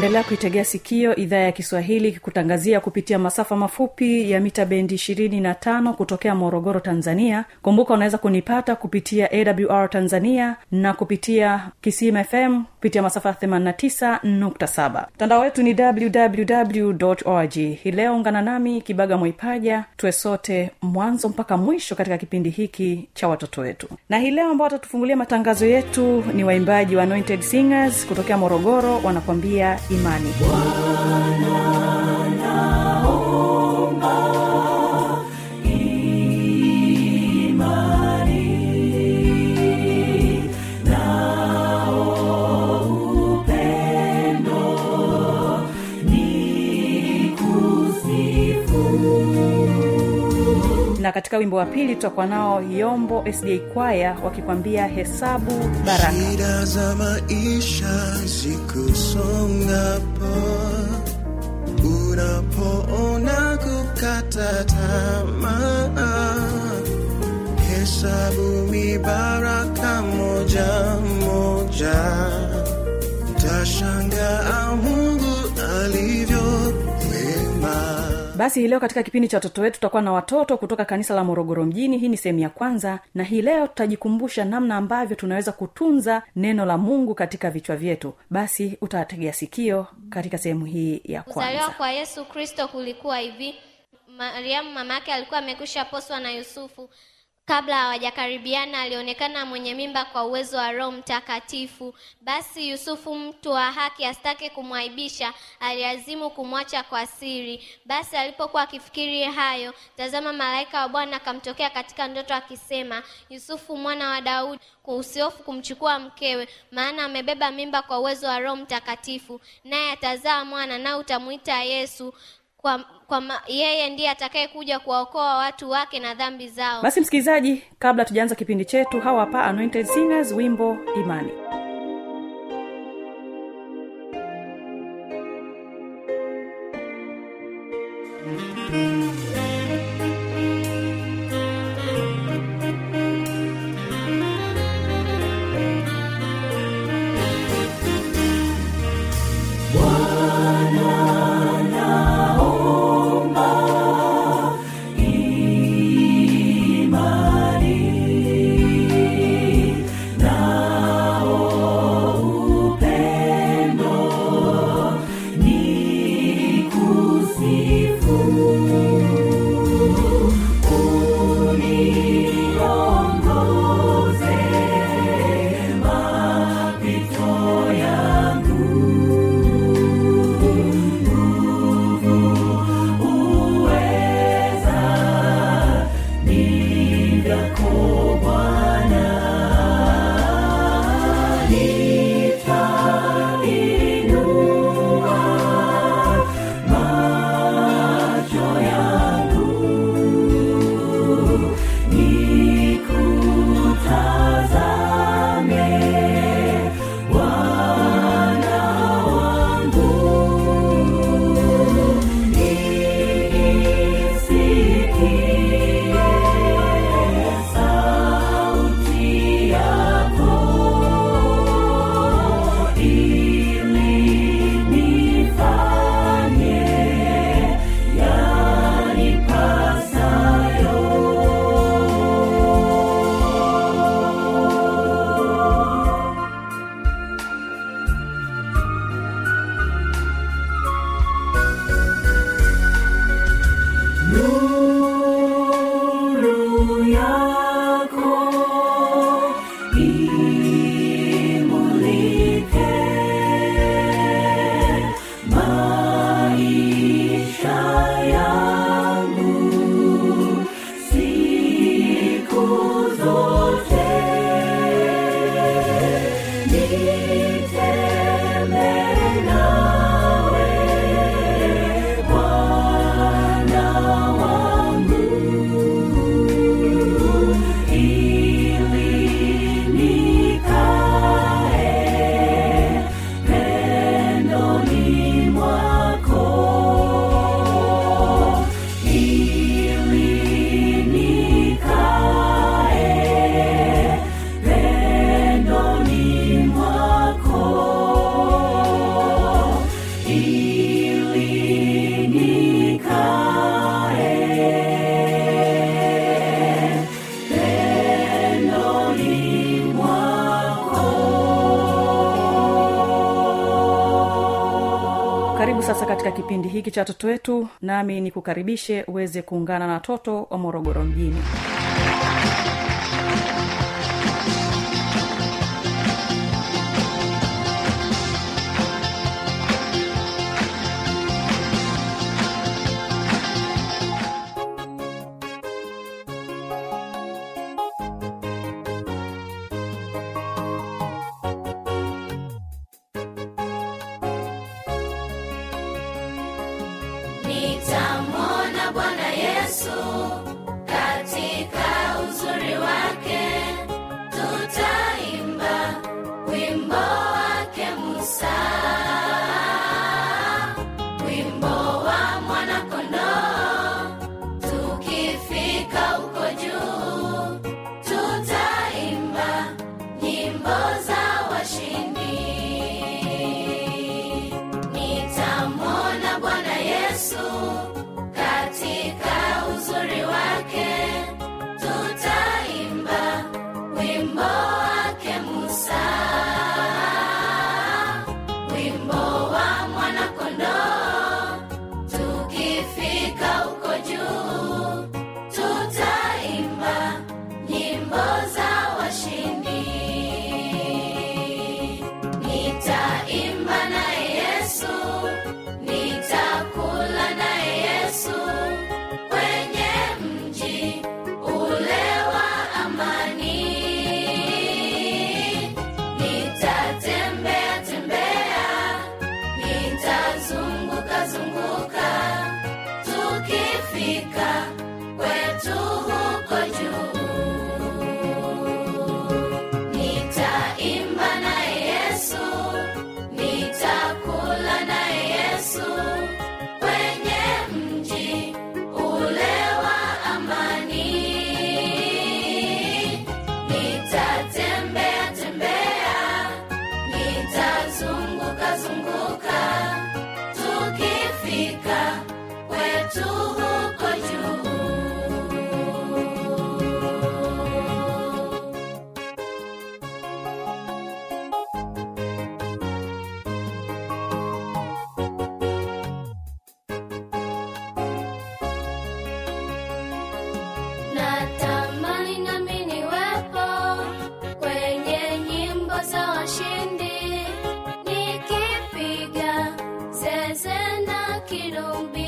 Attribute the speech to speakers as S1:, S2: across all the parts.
S1: unaendelea kuitegea sikio idhaa ya kiswahili ikikutangazia kupitia masafa mafupi ya mita bendi 25 kutokea morogoro tanzania. Kumbuka unaweza kunipata kupitia awr tanzania na kupitia kisim fm kupitia masafa 89.7 mtandao wetu ni www org hii leo ungana nami kibaga mwaipaja tuwe sote mwanzo mpaka mwisho katika kipindi hiki cha watoto wetu. Na hii leo ambao watatufungulia matangazo yetu ni waimbaji wa anointed singers kutokea morogoro wanakwambia imani na katika wimbo wa pili tutakuwa nao yombo sda kwaya wakikwambia hesabu baraka.
S2: Za maisha zikusongapo unapoona kukata tamaa hesabu mibaraka moja moja. Tashangaa mungu alivyo
S1: basi hii leo katika kipindi cha watoto wetu tutakuwa na watoto kutoka kanisa la morogoro mjini. Hii ni sehemu ya kwanza na hii leo tutajikumbusha namna ambavyo tunaweza kutunza neno la mungu katika vichwa vyetu. Basi utategea sikio katika sehemu hii ya kwanza.
S3: Kwa yesu kristo kulikuwa hivi. Mariamu mama yake alikuwa amekwisha poswa na yusufu kabla hawajakaribiana alionekana mwenye mimba kwa uwezo wa roho mtakatifu. Basi yusufu mtu wa haki asitake kumwaibisha aliazimu kumwacha kwa siri. Basi alipokuwa akifikiri hayo tazama malaika wa bwana akamtokea katika ndoto akisema yusufu mwana wa daudi usiofu kumchukua mkewe maana amebeba mimba kwa uwezo wa roho mtakatifu. Naye atazaa mwana nao utamwita yesu kwa, kwa ma, yeye ndiye atakayekuja kuwaokoa watu wake na dhambi zao.
S1: Basi msikilizaji kabla tujaanza kipindi chetu hawa hapa anointed singers wimbo imani.
S4: imani nao sasa katika kipindi hiki cha watoto wetu. Nami nikukaribishe uweze kuungana na watoto wa morogoro mjini.
S5: don't be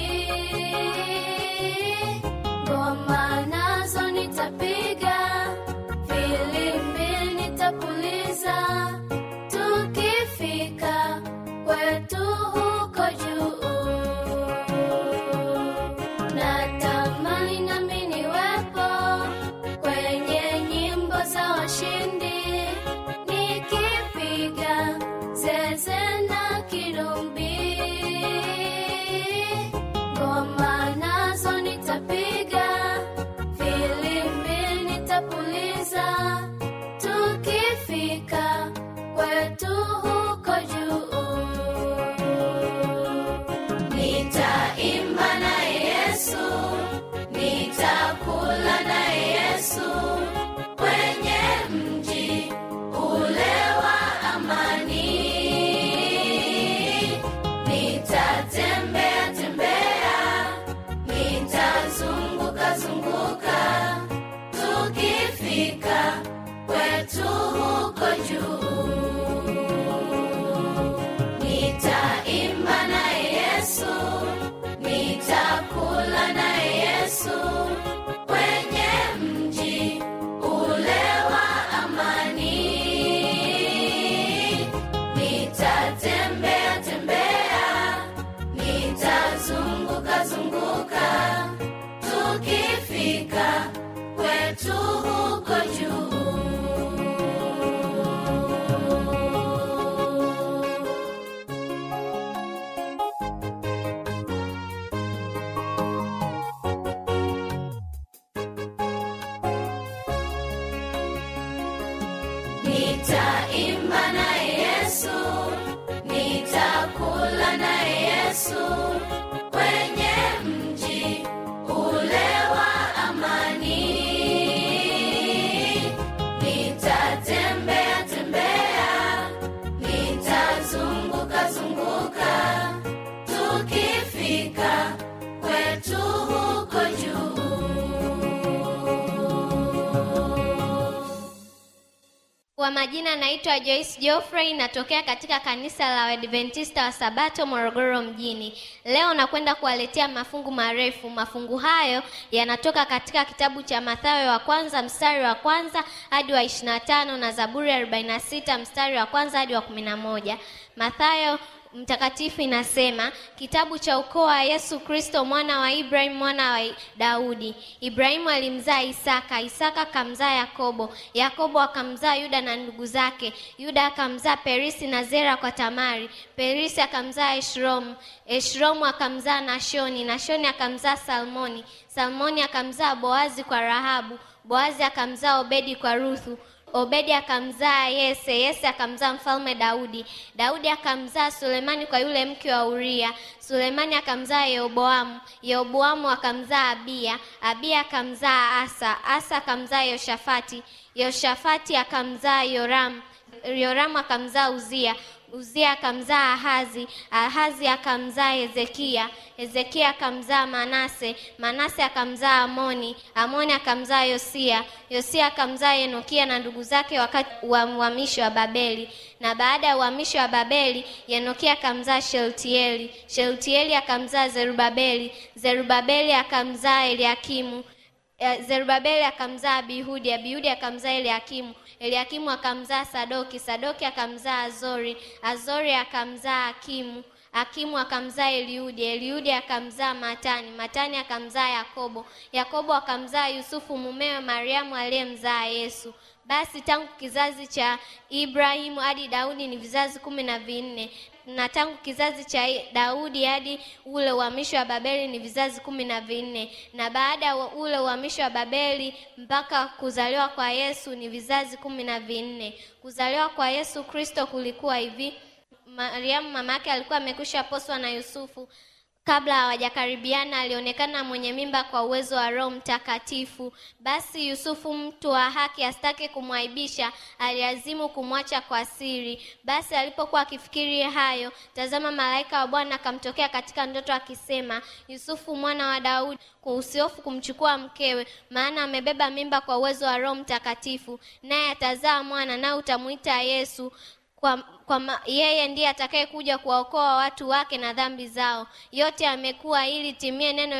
S5: nitaimba naye Yesu, nitakula naye Yesu
S3: Kwa majina naitwa Joyce Geoffrey, natokea katika kanisa la Waadventista wa Sabato Morogoro mjini. Leo nakwenda kuwaletea mafungu marefu. Mafungu hayo yanatoka katika kitabu cha Mathayo wa kwanza mstari wa kwanza hadi wa 25 na Zaburi ya 46 mstari wa kwanza hadi wa 11. Mathayo mtakatifu inasema kitabu cha ukoo wa Yesu Kristo mwana wa Ibrahim mwana wa Daudi. Ibrahimu alimzaa Isaka, Isaka akamzaa Yakobo, Yakobo akamzaa Yuda na ndugu zake, Yuda akamzaa Perisi na Zera kwa Tamari, Perisi akamzaa Eshromu, Eshromu akamzaa Nashoni, Nashoni akamzaa Salmoni, Salmoni akamzaa Boazi kwa Rahabu, Boazi akamzaa Obedi kwa Ruthu, Obedi akamzaa Yese, Yese akamzaa mfalme Daudi. Daudi akamzaa Sulemani kwa yule mke wa Uria. Sulemani akamzaa Yeroboamu. Yeroboamu akamzaa Abiya. Abiya akamzaa Asa. Asa akamzaa Yoshafati. Yoshafati akamzaa Yoramu. Yoramu akamzaa Uzia. Uzia akamzaa Ahazi. Ahazi akamzaa Hezekia. Hezekia akamzaa Manase. Manase akamzaa Amoni. Amoni akamzaa Yosia. Yosia akamzaa Yenokia na ndugu zake wakati wa uhamisho wa Babeli. Na baada ya uhamisho wa Babeli, Yenokia akamzaa Sheltieli. Sheltieli akamzaa Zerubabeli. Zerubabeli akamzaa Eliakimu. Eh, Zerubabeli akamzaa Abihudi, Abihudi akamzaa Eliakimu, Eliakimu akamzaa Sadoki, Sadoki akamzaa Azori, Azori akamzaa Akimu, Akimu akamzaa Eliudi, Eliudi akamzaa Matani, Matani akamzaa Yakobo, Yakobo akamzaa Yusufu mumewe Mariamu aliyemzaa Yesu. Basi tangu kizazi cha Ibrahimu hadi Daudi ni vizazi kumi na vinne na tangu kizazi cha Daudi hadi ule uhamisho wa Babeli ni vizazi kumi na vinne. Na baada ya ule uhamisho wa Babeli mpaka kuzaliwa kwa Yesu ni vizazi kumi na vinne. Kuzaliwa kwa Yesu Kristo kulikuwa hivi: Mariamu mama yake alikuwa amekwisha poswa na Yusufu kabla hawajakaribiana alionekana mwenye mimba kwa uwezo wa Roho Mtakatifu. Basi Yusufu, mtu wa haki, asitake kumwaibisha, aliazimu kumwacha kwa siri. Basi alipokuwa akifikiri hayo, tazama, malaika wa Bwana akamtokea katika ndoto akisema, Yusufu mwana wa Daudi, usihofu kumchukua mkewe, maana amebeba mimba kwa uwezo wa Roho Mtakatifu, naye atazaa mwana, naye utamwita Yesu kwa, kwa yeye ndiye atakayekuja kuwaokoa watu wake na dhambi zao. Yote amekuwa ili timie neno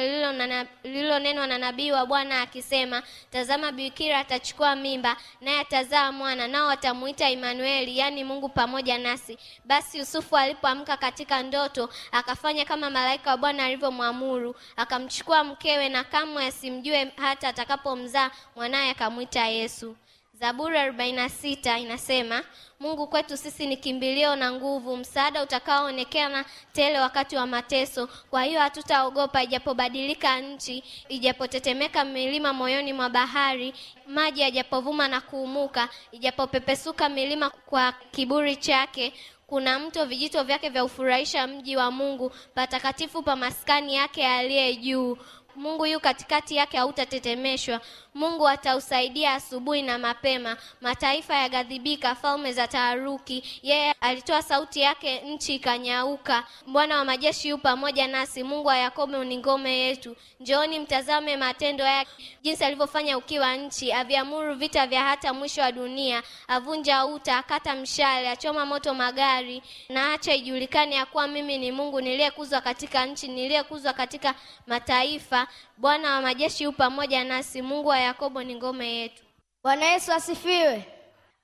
S3: lililonenwa na nabii wa Bwana akisema, tazama, bikira atachukua mimba, naye atazaa mwana, nao watamuita Imanueli, yaani Mungu pamoja nasi. Basi Yusufu alipoamka katika ndoto, akafanya kama malaika wa Bwana alivyomwamuru, akamchukua mkewe, na kamwe asimjue hata atakapomzaa mwanaye, akamwita Yesu. Zaburi 46 inasema, Mungu kwetu sisi ni kimbilio na nguvu, msaada utakaoonekana tele wakati wa mateso. Kwa hiyo hatutaogopa, ijapobadilika nchi, ijapotetemeka milima moyoni mwa bahari, maji yajapovuma na kuumuka, ijapopepesuka milima kwa kiburi chake kuna mto vijito vyake vya ufurahisha mji wa Mungu, patakatifu pa maskani yake aliye juu. Mungu yu katikati yake, hautatetemeshwa. Mungu atausaidia asubuhi na mapema. Mataifa yaghadhibika, falme za taharuki. Yeye alitoa sauti yake, nchi ikanyauka. Bwana wa majeshi yu pamoja nasi, Mungu wa Yakobo ni ngome yetu. Njooni mtazame matendo yake, jinsi alivyofanya ukiwa nchi. Aviamuru vita vya hata mwisho wa dunia, avunja uta, akata mshale, achoma moto magari, na acha ijulikane ya kuwa mimi ni Mungu niliyekuzwa katika nchi, niliyekuzwa katika mataifa. Bwana wa majeshi yu pamoja nasi, Mungu wa Yakobo ni ngome yetu.
S6: Bwana Yesu asifiwe.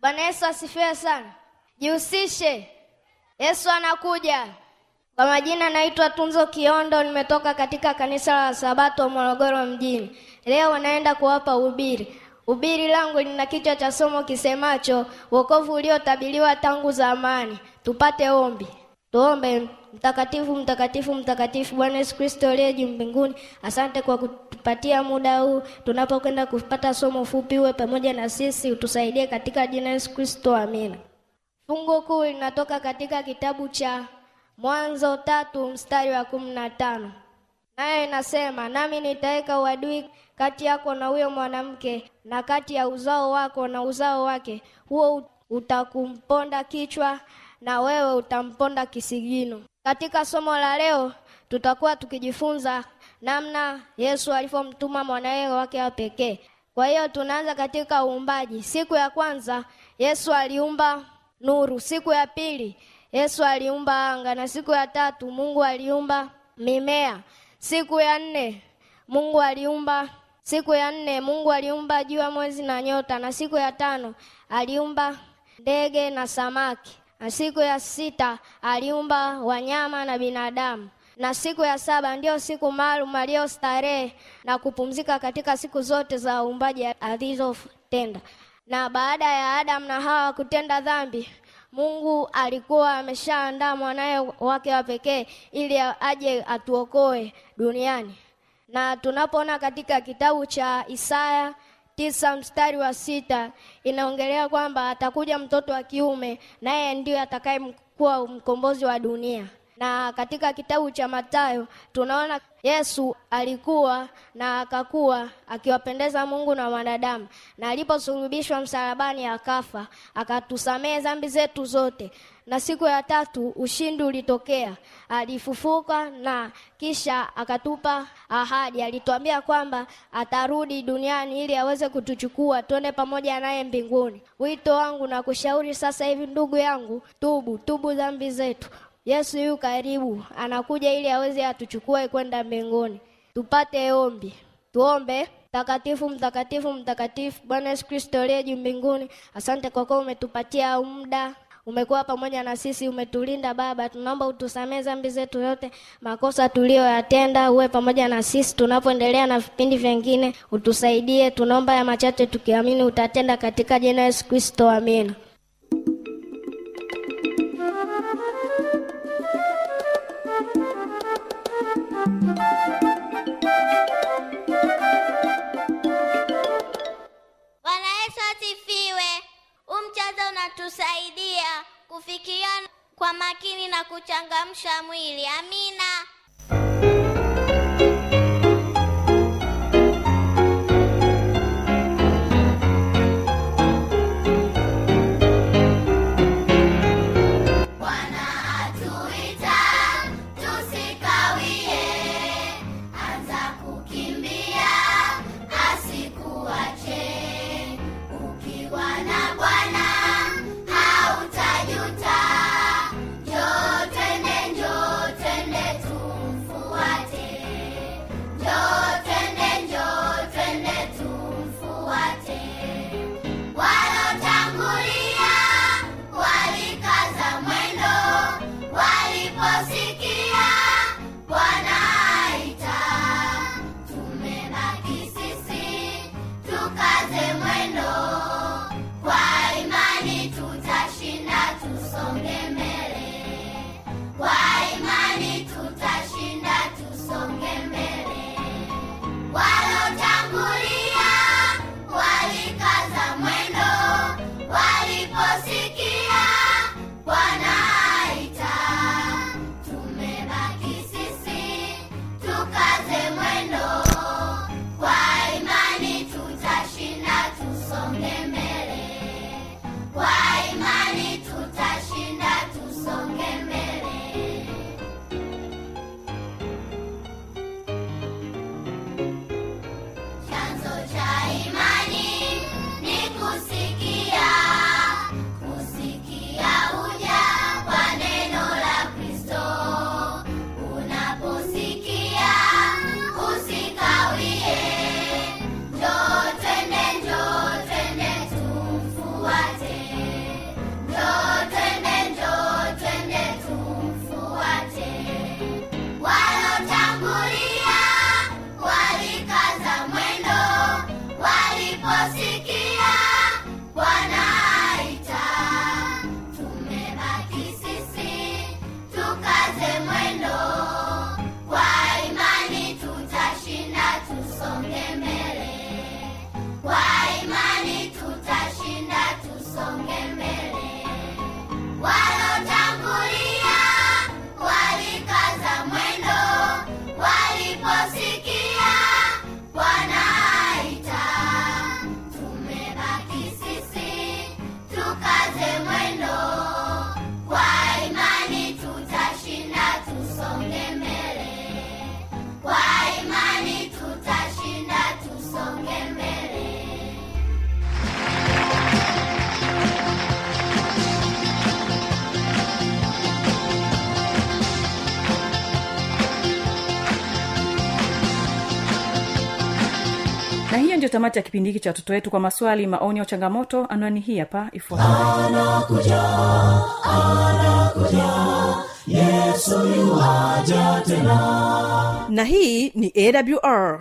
S6: Bwana Yesu asifiwe sana. Jihusishe, Yesu anakuja. Kwa majina naitwa Tunzo Kiondo, nimetoka katika kanisa la Sabato Morogoro mjini. Leo naenda kuwapa ubiri. Ubiri langu lina kichwa cha somo kisemacho wokovu uliotabiriwa tangu zamani. Tupate ombi. Tuombe. Mtakatifu, mtakatifu, mtakatifu, Bwana Yesu Kristo aliye juu mbinguni, asante kwa kutupatia muda huu tunapokwenda kupata somo fupi. Uwe pamoja na sisi, utusaidie katika jina Yesu Kristo, amina. Fungu kuu linatoka katika kitabu cha Mwanzo tatu mstari wa kumi na tano nayo inasema, nami nitaweka uadui kati yako na huyo mwanamke na kati ya uzao wako na uzao wake, huo utakumponda kichwa na wewe utamponda kisigino. Katika somo la leo tutakuwa tukijifunza namna Yesu alivyomtuma mwanawe wake wa pekee. Kwa hiyo tunaanza katika uumbaji. Siku ya kwanza Yesu aliumba nuru, siku ya pili Yesu aliumba anga, na siku ya tatu Mungu aliumba mimea. Siku ya nne Mungu aliumba siku ya nne Mungu aliumba jua, mwezi na nyota, na siku ya tano aliumba ndege na samaki, na siku ya sita aliumba wanyama na binadamu, na siku ya saba ndiyo siku maalum aliyostarehe na kupumzika katika siku zote za uumbaji alizotenda. Na baada ya Adamu na Hawa kutenda dhambi, Mungu alikuwa ameshaandaa mwanaye wake wa pekee ili aje atuokoe duniani. Na tunapoona katika kitabu cha Isaya tisa mstari wa sita inaongelea kwamba atakuja mtoto wa kiume naye ndiye atakayekuwa mkombozi wa dunia. Na katika kitabu cha Mathayo tunaona Yesu alikuwa na akakuwa akiwapendeza Mungu na wanadamu, na aliposulubishwa msalabani akafa, akatusamehe dhambi zetu zote, na siku ya tatu ushindi ulitokea, alifufuka na kisha akatupa ahadi. Alituambia kwamba atarudi duniani ili aweze kutuchukua tuende pamoja naye mbinguni. Wito wangu na kushauri sasa hivi, ndugu yangu, tubu, tubu dhambi zetu. Yesu yu karibu, anakuja ili aweze atuchukue kwenda mbinguni. Tupate ombi, tuombe. Mtakatifu, mtakatifu, mtakatifu, Bwana Yesu Kristo aliye juu mbinguni, asante kwa kuwa umetupatia muda umekuwa pamoja na sisi, umetulinda Baba. Tunaomba utusamee dhambi zetu yote, makosa tuliyoyatenda, uwe pamoja na sisi tunapoendelea na vipindi vingine, utusaidie. Tunaomba ya machache tukiamini utatenda, katika jina Yesu Kristo, amina.
S4: Unatusaidia kufikia kwa makini na kuchangamsha mwili. Amina. Something
S1: ndio tamati ya kipindi hiki cha watoto wetu. Kwa maswali maoni au changamoto anwani hii hapa ifuatayo.
S7: Na hii ni awr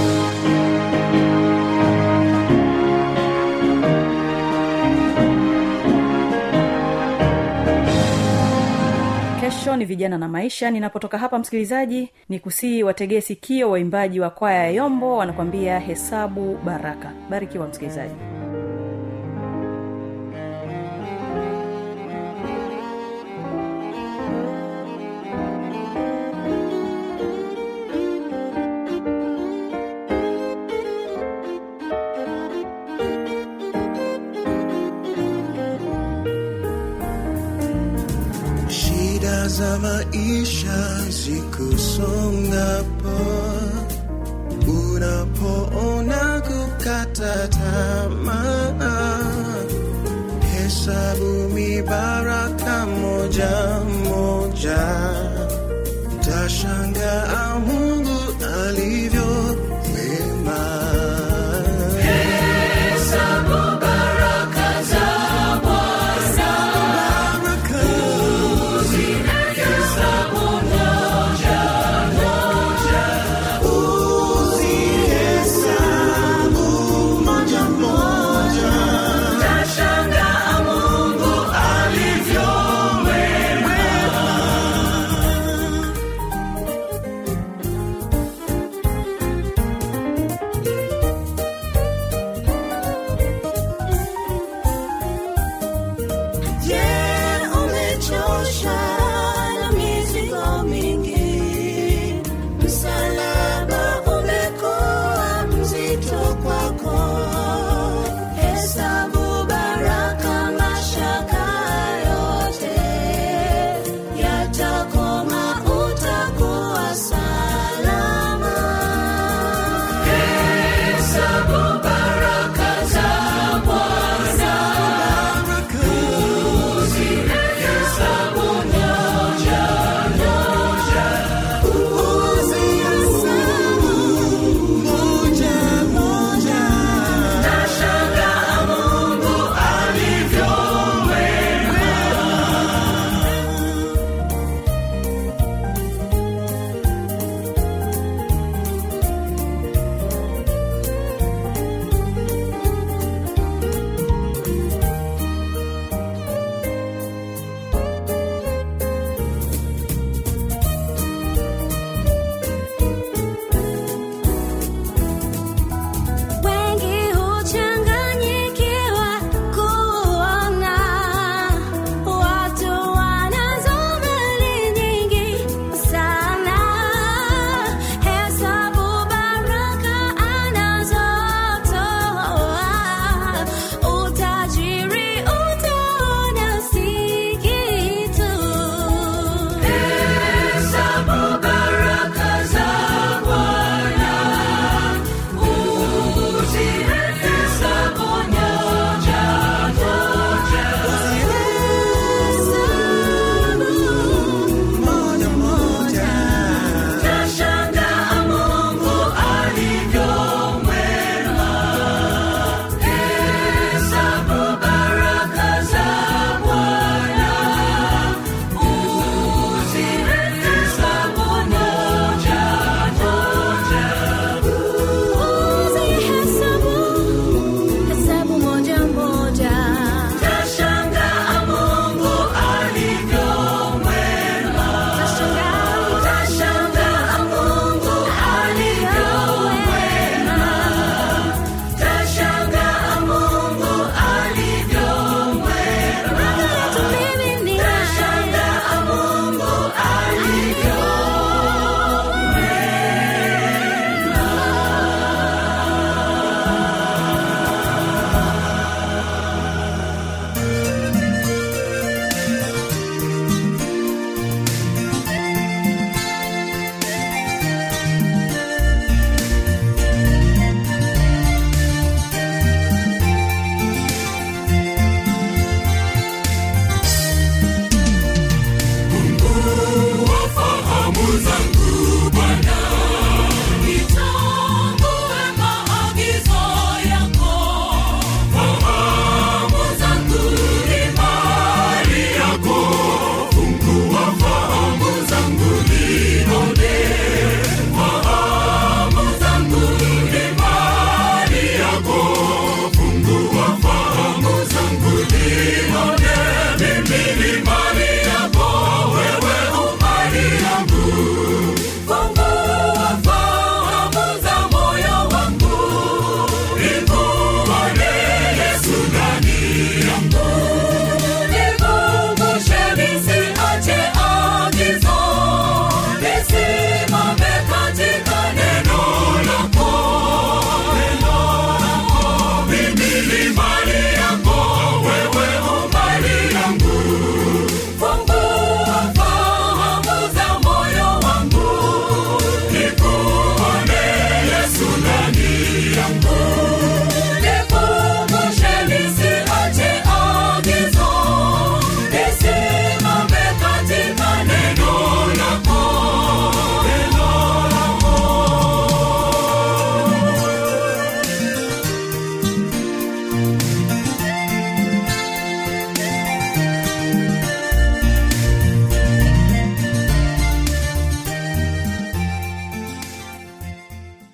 S1: ni vijana na maisha. Ninapotoka hapa msikilizaji ni kusii wategee sikio waimbaji wa kwaya ya yombo wanakuambia hesabu baraka. Barikiwa msikilizaji
S2: maisha zikusongapo, unapoona